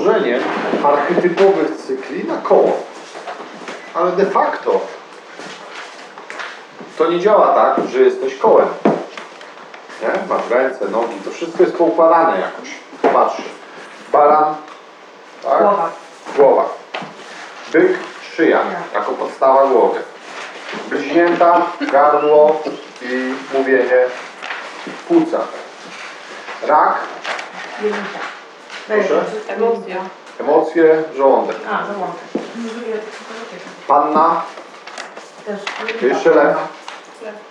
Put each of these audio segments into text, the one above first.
Złożeniem archetypowych cykli na koło. Ale de facto to nie działa tak, że jesteś kołem. Nie? Masz ręce, nogi, to wszystko jest poukładane jakoś. Patrz. Baran, tak? Głowa. Głowa. Byk, szyja, jako podstawa głowy. Bliźnięta, gardło i mówienie płuca. Rak. Proszę? Emocje. emocje, żołądek. A, żołądek. Panna, Też. jeszcze lew,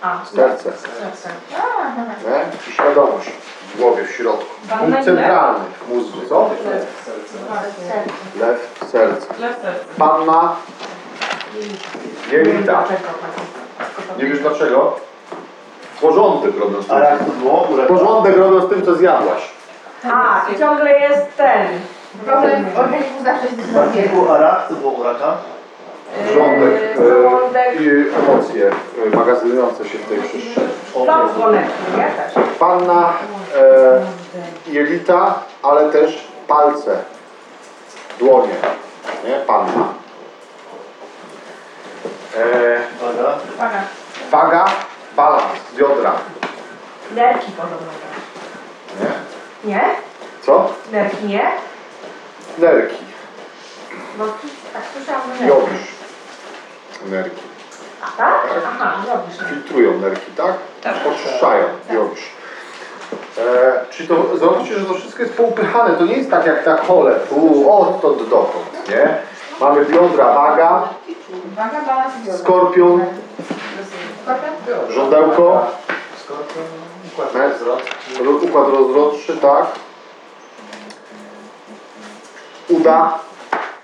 A, serce. serce. Nie? I świadomość w głowie, w środku. Punkt centralny w mózgu, co? Lew, serce. Panna, jelita. Nie wiesz dlaczego? Porządek robią z tym. Porządek robią z tym, co zjadłaś. A, i ciągle jest ten. Problem organizmu zawsze jest był arak? To było uraka? Żołądek Yy, żołądek. e, i emocje e, magazynujące się w tej przestrzeni. Też. Panna, e, jelita, ale też palce, dłonie, nie? Panna. E. Uwaga. waga, balans, biodra, Nerki podobno. Nie? Co? Nerki nie? Nerki, No tak słyszałam, że nerki. jowisz. Nerki. A tak? Aha, robisz nerki. Filtrują nerki, tak? Tak. Oczyszczają, jowisz. E, czyli to, zobaczcie, że to wszystko jest poupychane. To nie jest tak jak na kole, tu odtąd dotąd, nie? Mamy biodra, waga, skorpion, Skorpion? żądełko, Skorpion, układ Ne? wzrok. ro- układ rozrodczy, tak? Uda,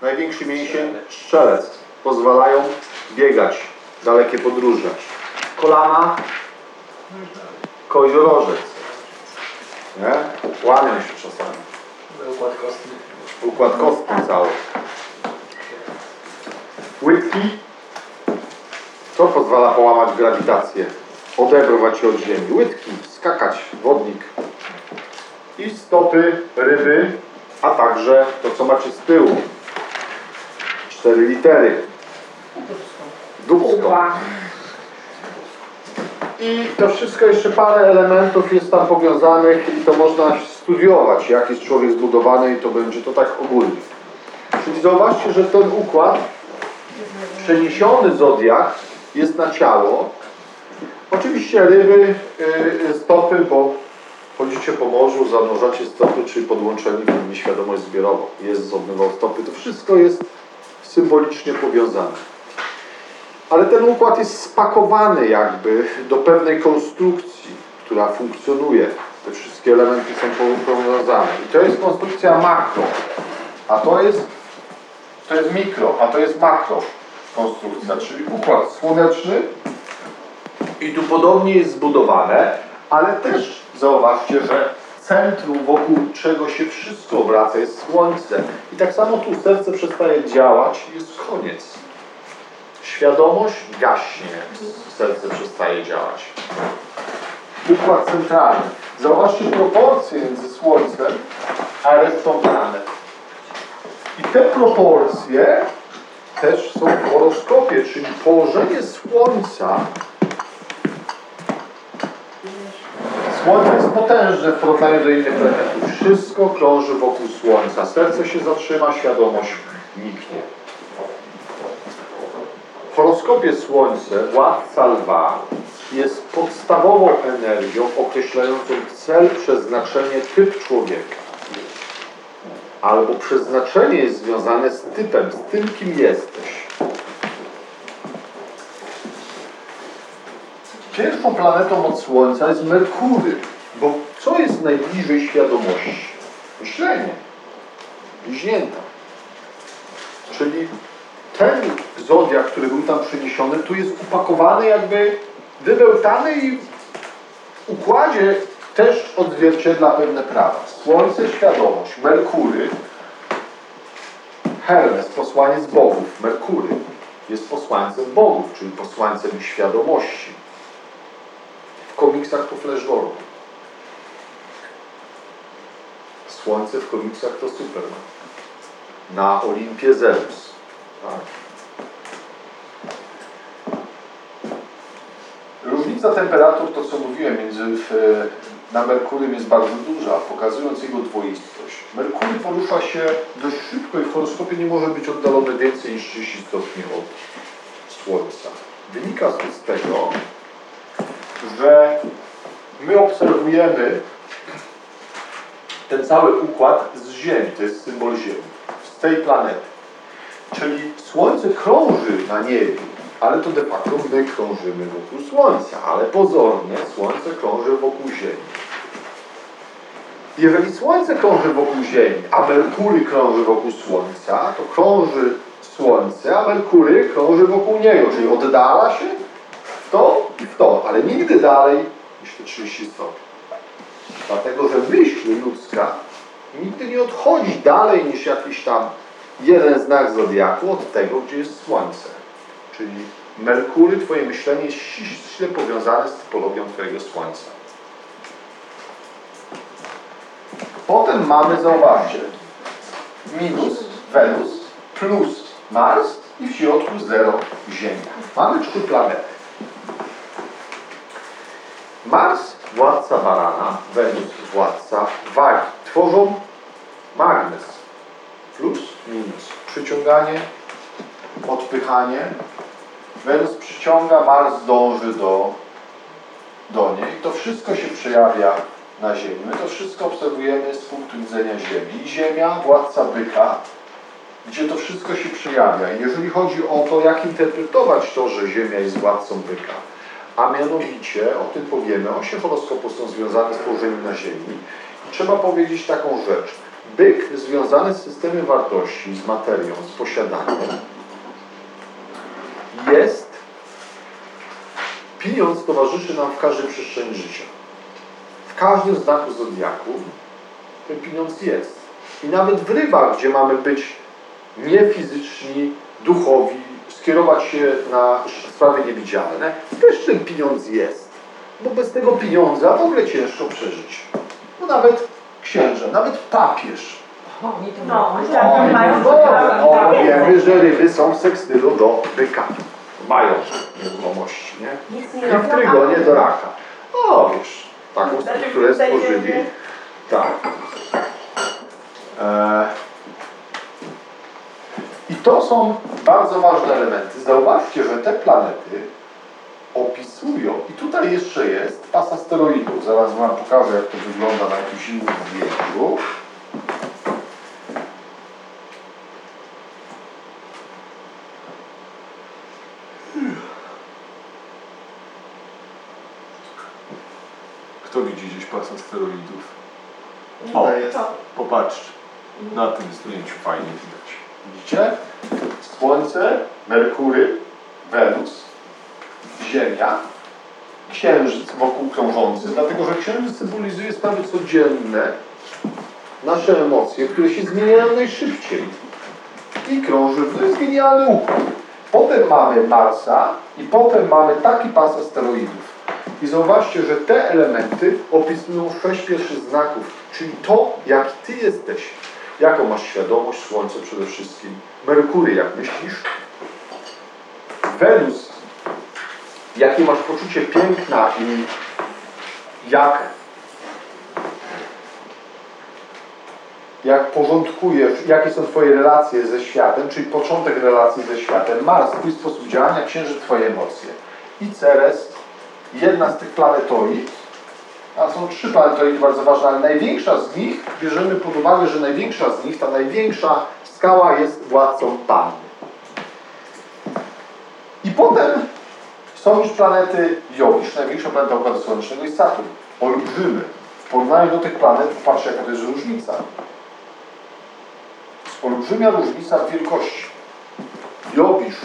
największy mięsień, strzelec. Pozwalają biegać dalekie podróże. Kolana, koziorożec. Nie? Łamią się czasami. Układ kostny. Układ kostny cały. Łydki. Co pozwala połamać grawitację? Odebrać się od ziemi. Łydki, skakać, wodnik. I stopy, ryby, a także to, co macie z tyłu. Cztery litery. Dubsko. I to wszystko, jeszcze parę elementów jest tam powiązanych i to można studiować, jak jest człowiek zbudowany i to będzie to tak ogólnie. Czyli zauważcie, że ten układ, przeniesiony zodiak jest na ciało. Oczywiście ryby, y, stopy, bo chodzicie po morzu, zanurzacie stopy, czyli podłączeni w nieświadomość zbiorową. Jest obmywał stopy. To wszystko jest symbolicznie powiązane. Ale ten układ jest spakowany jakby do pewnej konstrukcji, która funkcjonuje. Te wszystkie elementy są po- powiązane. I to jest konstrukcja makro, a to jest, to jest mikro, a to jest makro konstrukcja, czyli układ słoneczny. I tu podobnie jest zbudowane, ale też zauważcie, że centrum wokół czego się wszystko obraca jest Słońce. I tak samo tu serce przestaje działać i jest koniec świadomość gaśnie, serce przestaje działać. Układ centralny. Zauważcie proporcje między Słońcem a resztą planet. I te proporcje też są w horoskopie, czyli położenie Słońca. Słońce jest potężne w porównaniu do innych planetów. Wszystko krąży wokół Słońca. Serce się zatrzyma, świadomość niknie. W horoskopie Słońce, władca lwa, jest podstawową energią określającą cel, przeznaczenie, typ człowieka. Albo przeznaczenie jest związane z typem, z tym, kim jesteś. Pierwszą planetą od Słońca jest Merkury, bo co jest najbliżej świadomości? Myślenie. Bliźnięta. Czyli ten zodiak, który był tam przeniesiony, tu jest upakowany jakby wybełtany i w układzie też odzwierciedla pewne prawa. Słońce, świadomość, Merkury, Hermes, posłaniec bogów, Merkury jest posłańcem bogów, czyli posłańcem świadomości. Komiksach to Flash Gordon. Słońce w komiksach to Superman. Na Olimpie Zeus. Tak? Różnica temperatur, to co mówiłem, między na Merkurym jest bardzo duża, pokazując jego dwoistość. Merkury porusza się dość szybko i w horoskopie nie może być oddalony więcej niż 30 stopni od Słońca. Wynika z tego, że my obserwujemy ten cały układ z Ziemi, to jest symbol Ziemi, z tej planety. Czyli Słońce krąży na niebie, ale to de facto my krążymy wokół Słońca, ale pozornie Słońce krąży wokół Ziemi. Jeżeli Słońce krąży wokół Ziemi, a Merkury krąży wokół Słońca, to krąży Słońce, a Merkury krąży wokół niego, czyli oddala się w to i w to, ale nigdy dalej niż te 30 stopni. Dlatego, że myśl ludzka nigdy nie odchodzi dalej niż jakiś tam jeden znak zodiaku od tego, gdzie jest Słońce. Czyli Merkury, Twoje myślenie jest ściśle powiązane z typologią Twojego Słońca. Potem mamy, zauważcie, minus Wenus plus Mars i w środku zero Ziemia. Mamy trzy planety. Mars, władca barana, Wenus, władca wagi. Tworzą magnes. Plus, minus. Przyciąganie, odpychanie. Wenus przyciąga, Mars dąży do, do niej. To wszystko się przejawia na Ziemi. My to wszystko obserwujemy z punktu widzenia Ziemi. Ziemia, władca byka, gdzie to wszystko się przejawia. I jeżeli chodzi o to, jak interpretować to, że Ziemia jest władcą byka, a mianowicie, o tym powiemy, osie horoskopu są związane z położeniem na Ziemi. I trzeba powiedzieć taką rzecz. Byk związany z systemem wartości, z materią, z posiadaniem jest, pieniądz towarzyszy nam w każdej przestrzeni życia. W każdym znaku zodiaku ten pieniądz jest. I nawet w rybach, gdzie mamy być niefizyczni, duchowi, skierować się na sprawy niewidzialne, też ten pieniądz jest. Bo bez tego pieniądza w ogóle ciężko przeżyć. No nawet księże, nawet papież. No, O, tak, no, o, wiemy, że ryby są w sekstylu do byka. Mają nieruchomości, nie? I w trygonie do raka. O, wiesz, taką Znaczy, strukturę stworzyli. Tak. E, to są bardzo ważne elementy. Zauważcie, że te planety opisują, i tutaj jeszcze jest pas asteroidów. Zaraz Wam pokażę, jak to wygląda na jakimś innym zdjęciu. Kto widzi gdzieś pas asteroidów? O, jest. Popatrzcie, na tym zdjęciu fajnie widać. Widzicie? Słońce, Merkury, Wenus, Ziemia, Księżyc wokół krążący, dlatego że Księżyc symbolizuje sprawy codzienne, nasze emocje, które się zmieniają najszybciej. I krąży, to jest genialny układ. Potem mamy Marsa i potem mamy taki pas asteroidów. I zauważcie, że te elementy opisują sześć pierwszych znaków, czyli to, jak Ty jesteś. Jaką masz świadomość, Słońce przede wszystkim. Merkury, jak myślisz. Wenus, jakie masz poczucie piękna i jak, jak porządkujesz, jakie są Twoje relacje ze światem, czyli początek relacji ze światem. Mars, Twój sposób działania, Księżyc, Twoje emocje. I Ceres, jedna z tych planetoid, a są trzy planetoidy bardzo ważne, ale największa z nich, bierzemy pod uwagę, że największa z nich, ta największa skała jest władcą Panny. I potem są już planety Jowisz, największa planeta Układu Słonecznego jest Saturn. Olbrzymy. W porównaniu do tych planet, popatrzcie jaka to jest różnica. Olbrzymia różnica w wielkości. Jowisz,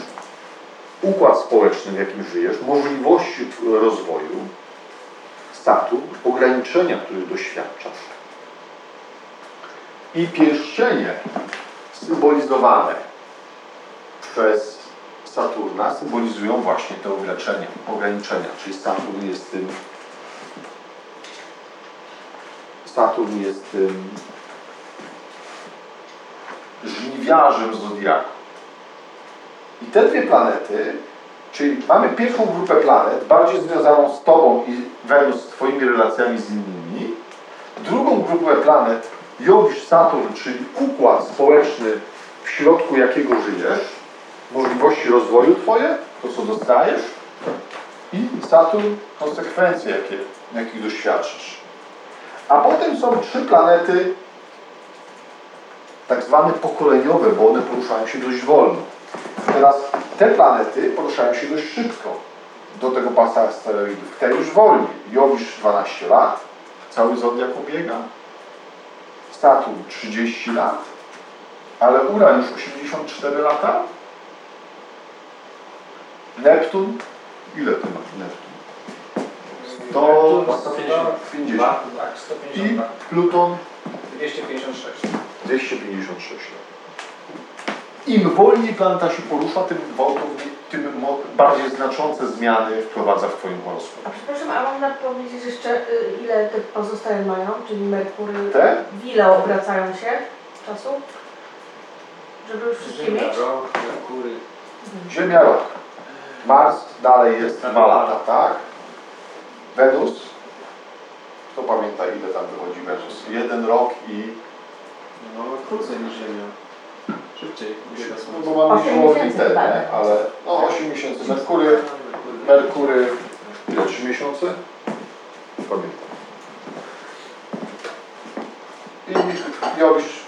układ społeczny, w jakim żyjesz, możliwości rozwoju, Saturn, ograniczenia, których doświadczasz. I pierścienie symbolizowane przez Saturna symbolizują właśnie te ograniczenia, ograniczenia. Czyli Saturn jest tym Saturn jest tym leniwiarzem zodiaku. I te dwie planety, czyli mamy pierwszą grupę planet, bardziej związaną z Tobą i Wenus, z Twoimi relacjami z innymi. Drugą grupę planet, Jowisz, Saturn, czyli układ społeczny, w środku jakiego żyjesz, możliwości rozwoju Twoje, to co dostajesz i Saturn, konsekwencje, jakie, jakich doświadczysz. A potem są trzy planety tak zwane pokoleniowe, bo one poruszają się dość wolno. Teraz te planety poruszają się dość szybko do tego pasa asteroidów. Te już wolniej. Jowisz 12 lat, cały zodiak obiega. Saturn 30 lat, ale Uran już 84 lata. Neptun, ile to ma Neptun? To 150. Tak, I 150 lat. Pluton 256. 256 lat. Im wolniej planeta się porusza, tym tym bardziej znaczące zmiany wprowadza w Twoim horoskopie. A przepraszam, a można powiedzieć jeszcze y, ile te pozostałe mają, czyli Merkury, Te? w ile obracają się czasu? Żeby już wszystkie mieć? rok, Merkury. Ziemia rok. Mars dalej jest dwa lata, tak? Wenus? Kto pamięta ile tam wychodzi Wenus? Jeden rok i... No, krócej niż Ziemia. Szybciej biega No bo mamy Osiem było miesięcy te, chyba, nie? tak? ale no 8 miesięcy. Merkury, Merkury, ile? 3 miesiące? Pamiętam. I Jowisz.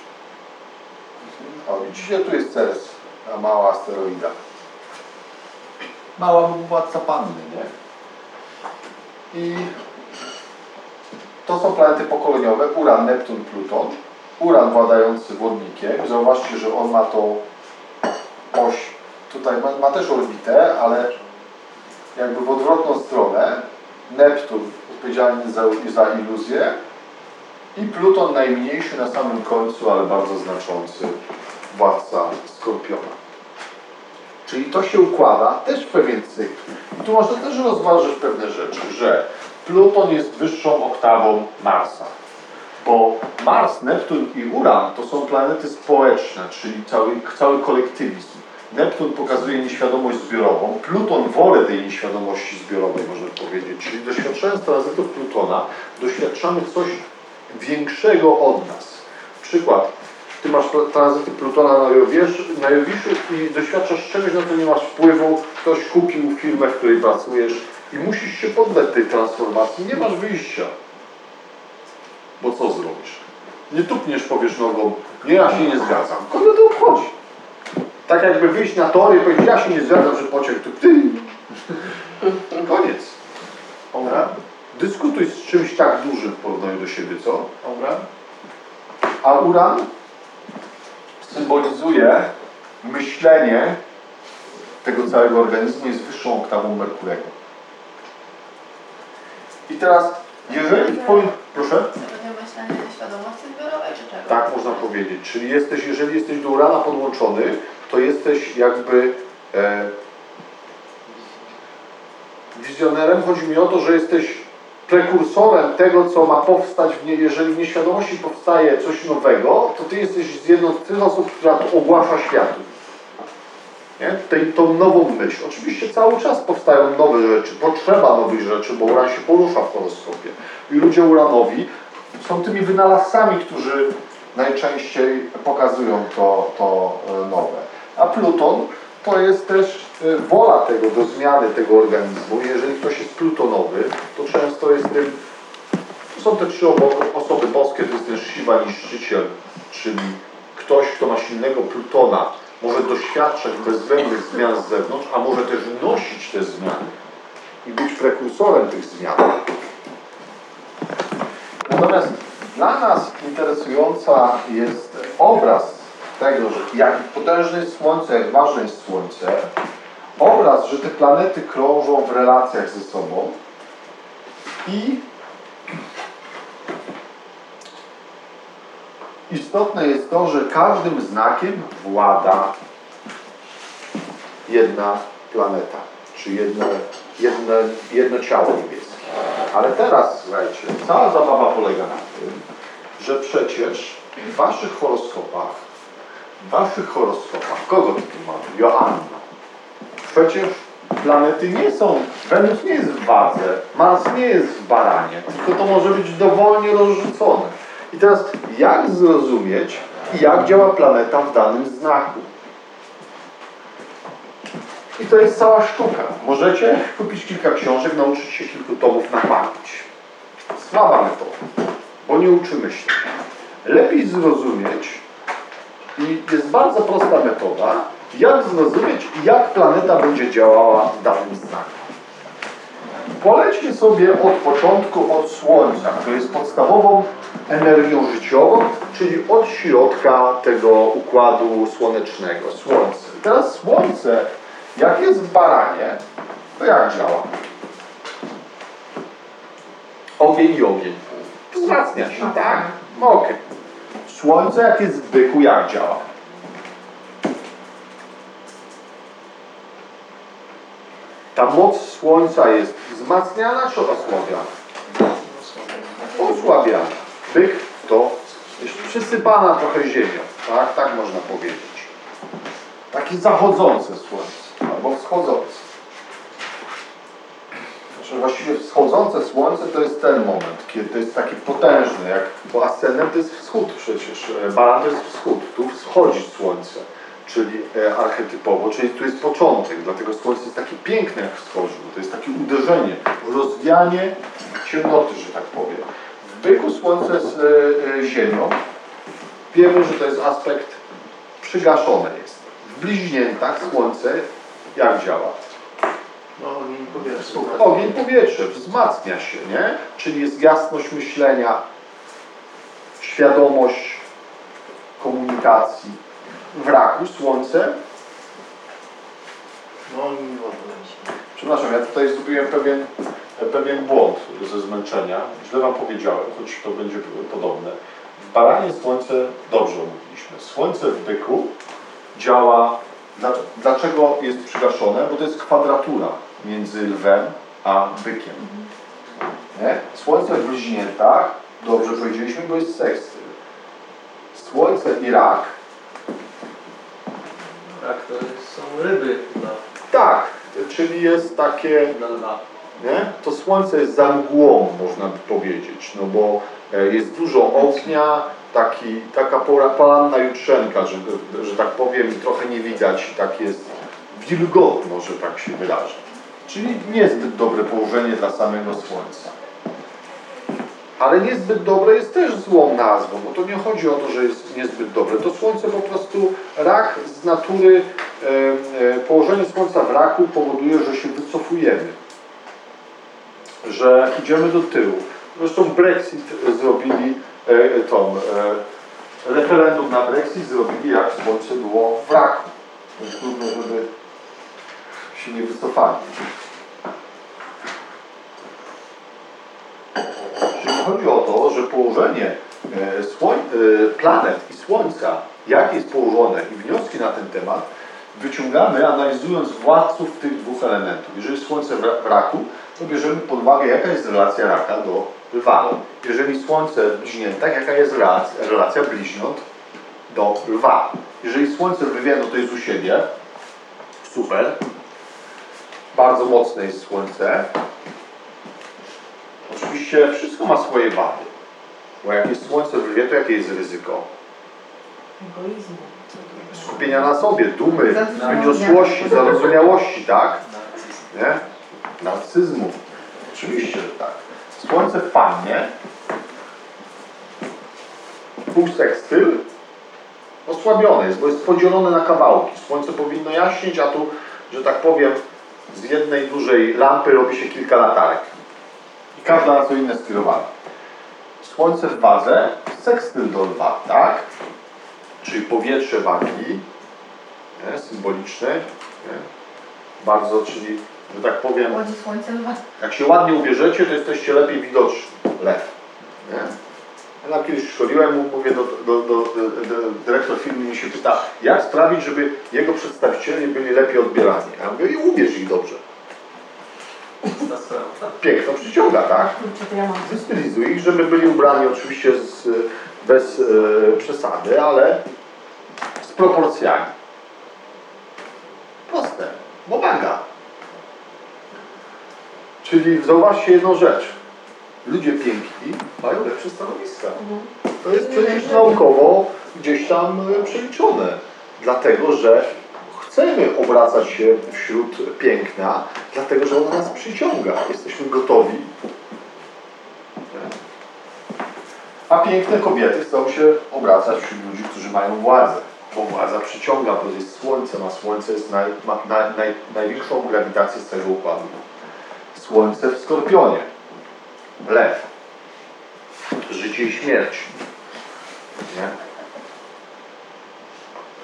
O, widzicie, tu jest Ceres, ta mała asteroida. Mała władca panny, nie? I to są planety pokoleniowe, Uran, Neptun, Pluton. Uran władający wodnikiem. Zauważcie, że on ma tą oś, tutaj ma, ma też orbitę, ale jakby w odwrotną stronę. Neptun odpowiedzialny za, za iluzję i Pluton najmniejszy na samym końcu, ale bardzo znaczący władca Skorpiona. Czyli to się układa też w pewien cykl. I tu można też rozważyć pewne rzeczy, że Pluton jest wyższą oktawą Marsa. Bo Mars, Neptun i Uran to są planety społeczne, czyli cały, cały kolektywizm. Neptun pokazuje nieświadomość zbiorową, Pluton wolę tej nieświadomości zbiorowej, można powiedzieć. Czyli doświadczając tranzytów Plutona, doświadczamy coś większego od nas. Przykład. Ty masz tranzyty Plutona na Jowisz- na Jowiszu i doświadczasz czegoś, na co nie masz wpływu. Ktoś kupił firmę, w której pracujesz i musisz się poddać tej transformacji. Nie masz wyjścia. Bo co zrobisz? Nie tupniesz, powiesz nogą, nie, ja się nie zgadzam. Kogo to obchodzi? Tak jakby wyjść na tory i powiedzieć, ja się nie zgadzam, że pociąg tu ty. Koniec. Dobra? Dyskutuj z czymś tak dużym w porównaniu do siebie, co? Dobra? A uran symbolizuje myślenie tego całego organizmu jest wyższą oktawą Merkurego. I teraz, jeżeli w twoim... Proszę? Świadomości zbiorowej czy? Tak można powiedzieć. Czyli jesteś, jeżeli jesteś do urana podłączony, to jesteś jakby e, wizjonerem. Chodzi mi o to, że jesteś prekursorem tego, co ma powstać, w nie, jeżeli w nieświadomości powstaje coś nowego, to ty jesteś jedną z tych osób, która ogłasza światu. Nie? Tej, tą nową myśl. Oczywiście cały czas powstają nowe rzeczy, potrzeba nowych rzeczy, bo uran się porusza w horoskopie. I ludzie uranowi są tymi wynalazcami, którzy najczęściej pokazują to, to e, nowe. A Pluton to jest też e, wola tego, do zmiany tego organizmu. Jeżeli ktoś jest plutonowy, to często jest tym, są te trzy osoby boskie, to jest ten Shiva niszczyciel, czyli ktoś, kto ma silnego Plutona, może doświadczać bezwzględnych zmian z zewnątrz, a może też wnosić te zmiany i być prekursorem tych zmian. Natomiast dla nas interesująca jest obraz tego, że jak potężne jest Słońce, jak ważne jest Słońce, obraz, że te planety krążą w relacjach ze sobą i istotne jest to, że każdym znakiem włada jedna planeta, czy jedno, jedno, jedno ciało niebieskie. Ale teraz, słuchajcie, cała zabawa polega na tym, że przecież w waszych horoskopach w waszych horoskopach, kogo tu mamy? Joanna. Przecież planety nie są, Wenus nie jest w wadze, Mars nie jest w baranie, tylko to może być dowolnie rozrzucone. I teraz jak zrozumieć, jak działa planeta w danym znaku? I to jest cała sztuka. Możecie kupić kilka książek, nauczyć się kilku tomów na pamięć. Słaba metoda, bo nie uczymy się. Lepiej zrozumieć i jest bardzo prosta metoda, jak zrozumieć, jak planeta będzie działała w danym znaku. Polećmy sobie od początku od Słońca, które jest podstawową energią życiową, czyli od środka tego układu słonecznego, Słońce. Teraz Słońce, jak jest w baranie, to jak działa? Ogień i ogień. Wzmacnia się, tak? No okej. Słońce, jak jest w byku, jak działa? Ta moc Słońca jest wzmacniana czy osłabiana? Osłabiana. Byk to jest przysypana trochę ziemią, tak? Tak można powiedzieć. Takie zachodzące Słońce, albo wschodzące. Znaczy właściwie wschodzące Słońce to jest ten moment, kiedy to jest taki potężny, jak bo ascendent to jest wschód przecież, e, baran to jest wschód, tu wschodzi Słońce, czyli e, archetypowo, czyli tu jest początek, dlatego Słońce jest takie piękne jak wschodzi, to jest takie uderzenie, rozwianie ciemnoty, że tak powiem. W byku Słońce z e, Ziemią wiemy, że to jest aspekt przygaszony jest. W bliźniętach Słońce jak działa? No, ogień powietrze. Ogień powietrze wzmacnia się, nie? Czyli jest jasność myślenia, świadomość komunikacji. W raku słońce, No, ogień wodę. przepraszam, ja tutaj zrobiłem pewien, pewien błąd ze zmęczenia. Źle Wam powiedziałem, choć to będzie podobne. W baranie słońce, dobrze omówiliśmy, słońce w byku działa, dlaczego jest przygaszone? Bo to jest kwadratura między lwem a bykiem. Nie? Słońce w bliźniętach, dobrze powiedzieliśmy, bo jest sekstyl. Słońce i rak, Tak, to są ryby tak, czyli jest takie, dla lwa. Nie? to słońce jest za mgłą, można by powiedzieć, no bo e, jest dużo ognia, taki, taka pora- poranna jutrzenka, że, że tak powiem, trochę nie widać i tak jest wilgotno, że tak się wydarzy. Czyli niezbyt dobre położenie dla samego słońca. Ale niezbyt dobre jest też złą nazwą, bo to nie chodzi o to, że jest niezbyt dobre. To słońce po prostu, rak z natury, e, e, położenie słońca w raku powoduje, że się wycofujemy. Że idziemy do tyłu. Zresztą Brexit zrobili e, tą, e, referendum na Brexit zrobili jak słońce było w raku. Więc trudno, żeby się nie wycofali. Czyli chodzi o to, że położenie e, e, planet i Słońca, jak jest położone i wnioski na ten temat, wyciągamy analizując władców tych dwóch elementów. Jeżeli Słońce w raku, to bierzemy pod uwagę, jaka jest relacja raka do lwa. Jeżeli Słońce w bliźniętach, jaka jest relacja, relacja bliźniąt do lwa. Jeżeli Słońce lwie, no to jest u siebie, super. Bardzo mocne jest Słońce. Oczywiście wszystko ma swoje wady. Bo jak jest Słońce w lwie, to jakie jest ryzyko? Egoizmu. Skupienia na sobie, dumy, wyniosłości, zarozumiałości, tak? Nie? Narcyzmu. Oczywiście, że tak. Słońce fajnie. Półsekstyl osłabiony jest, bo jest podzielone na kawałki. Słońce powinno jaśnieć, a tu, że tak powiem, z jednej dużej lampy robi się kilka latarek. I każda na co inne skierowana. Słońce w wadze, sekstyl do lwa, tak? Czyli powietrze wagi, symboliczne. Nie? Bardzo, czyli, że tak powiem, jak się ładnie ubierzecie, to jesteście lepiej widoczni. Lew. Nie? Ja kiedyś szkoliłem, mówię do, do, do, do, dyrektor firmy mi się pyta, jak sprawić, żeby jego przedstawiciele byli lepiej odbierani. Ja mówię, i ubierz ich dobrze. Piękno przyciąga, tak? Wystylizuj ich, żeby byli ubrani oczywiście z, bez e, przesady, ale proporcjami. Proste, bo manga. Czyli zauważcie jedną rzecz. Ludzie piękni mają lepsze stanowiska. To jest przecież naukowo gdzieś tam e, przeliczone. Dlatego, że chcemy obracać się wśród piękna, dlatego, że ona nas przyciąga. Jesteśmy gotowi. A piękne kobiety chcą się obracać wśród ludzi, którzy mają władzę. Bo władza przyciąga, bo jest słońce, a słońce jest naj, ma naj, naj, największą grawitację z tego układu. Słońce w skorpionie. Lew. Życie i śmierć. Nie?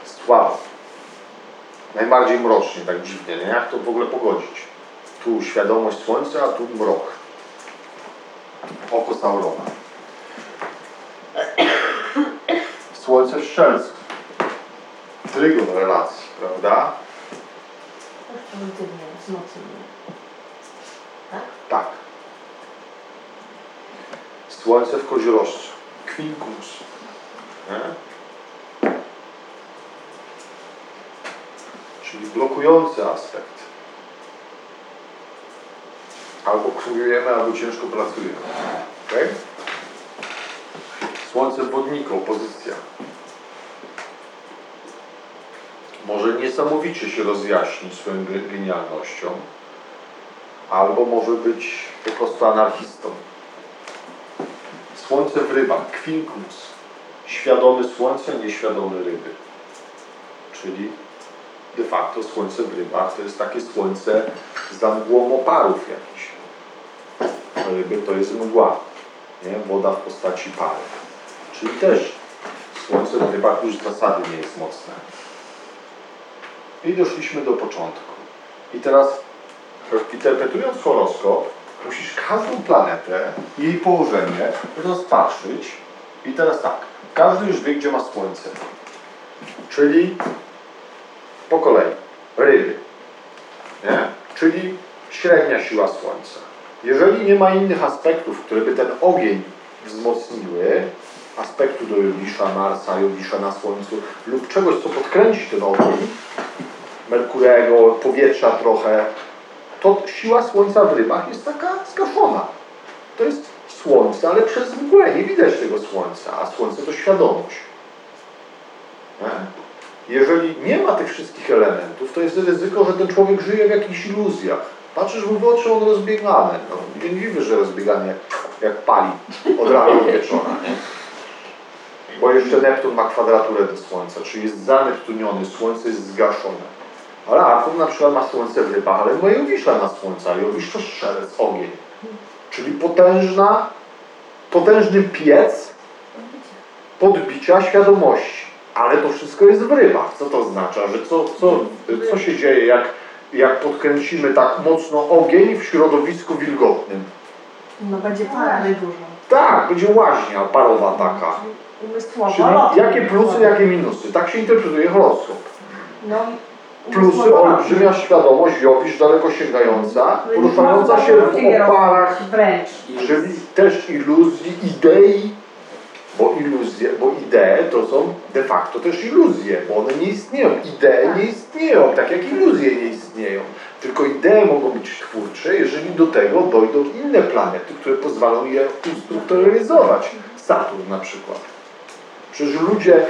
Słabo. Najbardziej mrocznie, tak dziwnie, nie? Jak to w ogóle pogodzić? Tu świadomość słońca, a tu mrok. Oko Saurona. Słońce w strzelcu. Trygon relacji, prawda? Pozytywnie, wzmocnienie. Tak. Słońce w koziorożcu. Kwinkus. Nie? Czyli blokujący aspekt. Albo królujemy, albo ciężko pracujemy. Okay? Słońce w wodniku, opozycja. Może niesamowicie się rozjaśnić swoją ge- genialnością, albo może być po prostu anarchistą. Słońce w rybach, kwinkus. Świadomy słońca, nieświadomy ryby. Czyli de facto słońce w rybach to jest takie słońce za mgłą oparów jakichś. Ryby to jest mgła, nie? woda w postaci pary. Czyli też słońce w rybach już zasady nie jest mocne. I doszliśmy do początku. I teraz interpretując horoskop, musisz każdą planetę, jej położenie rozpatrzyć. I teraz tak, każdy już wie, gdzie ma słońce. Czyli po kolei ryby. Nie? Czyli średnia siła słońca. Jeżeli nie ma innych aspektów, które by ten ogień wzmocniły, aspektu do Jowisza, Marsa, Jowisza na Słońcu lub czegoś, co podkręci ten ogień, Merkurego, powietrza trochę, to siła Słońca w rybach jest taka zgaszona. To jest Słońce, ale przez mgłę nie widać tego Słońca, a Słońce to świadomość. Nie? Jeżeli nie ma tych wszystkich elementów, to jest ryzyko, że ten człowiek żyje w jakichś iluzjach. Patrzysz mu w oczy, on rozbiegany. No, nie że rozbiegany jak, pali od rana do wieczora. Bo jeszcze Neptun ma kwadraturę do Słońca, czyli jest zaneptuniony, Słońce jest zgaszone. Ale Artur na przykład ma Słońce w rybach, ale ma Jowisza na Słońca. Jowisz to strzelec, ogień. Czyli potężna, potężny piec podbicia świadomości. Ale to wszystko jest w rybach. Co to oznacza? Że co, co, co się dzieje, jak, jak podkręcimy tak mocno ogień w środowisku wilgotnym? No będzie pary dużo. Tak, będzie łaźnia parowa taka. Czyli jakie plusy, jakie minusy. Tak się interpretuje horoskop. No, Umysłowo olbrzymia świadomość, jowisz daleko sięgająca, poruszająca się w oparach, czyli też iluzji, idei, bo iluzje, bo idee to są de facto też iluzje, bo one nie istnieją. Idee nie istnieją, tak jak iluzje nie istnieją. Tylko idee mogą być twórcze, jeżeli do tego dojdą inne planety, które pozwolą je ustrukturyzować. Saturn na przykład. Przecież ludzie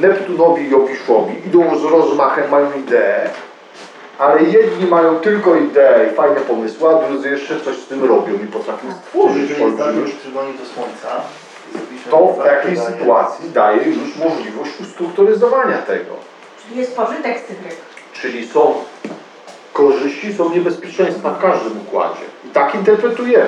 Neptunowi i Jowiszowi idą z rozmachem, mają ideę, ale jedni mają tylko ideę i fajne pomysły, a drudzy jeszcze coś z tym robią i potrafią stworzyć Jeżeli jest olbrzymi już przygoni do Słońca, to w takiej sytuacji daje już możliwość ustrukturyzowania tego. Czyli jest pożytek z tych ryb. Czyli są korzyści, są niebezpieczeństwa w każdym układzie. I tak interpretujemy.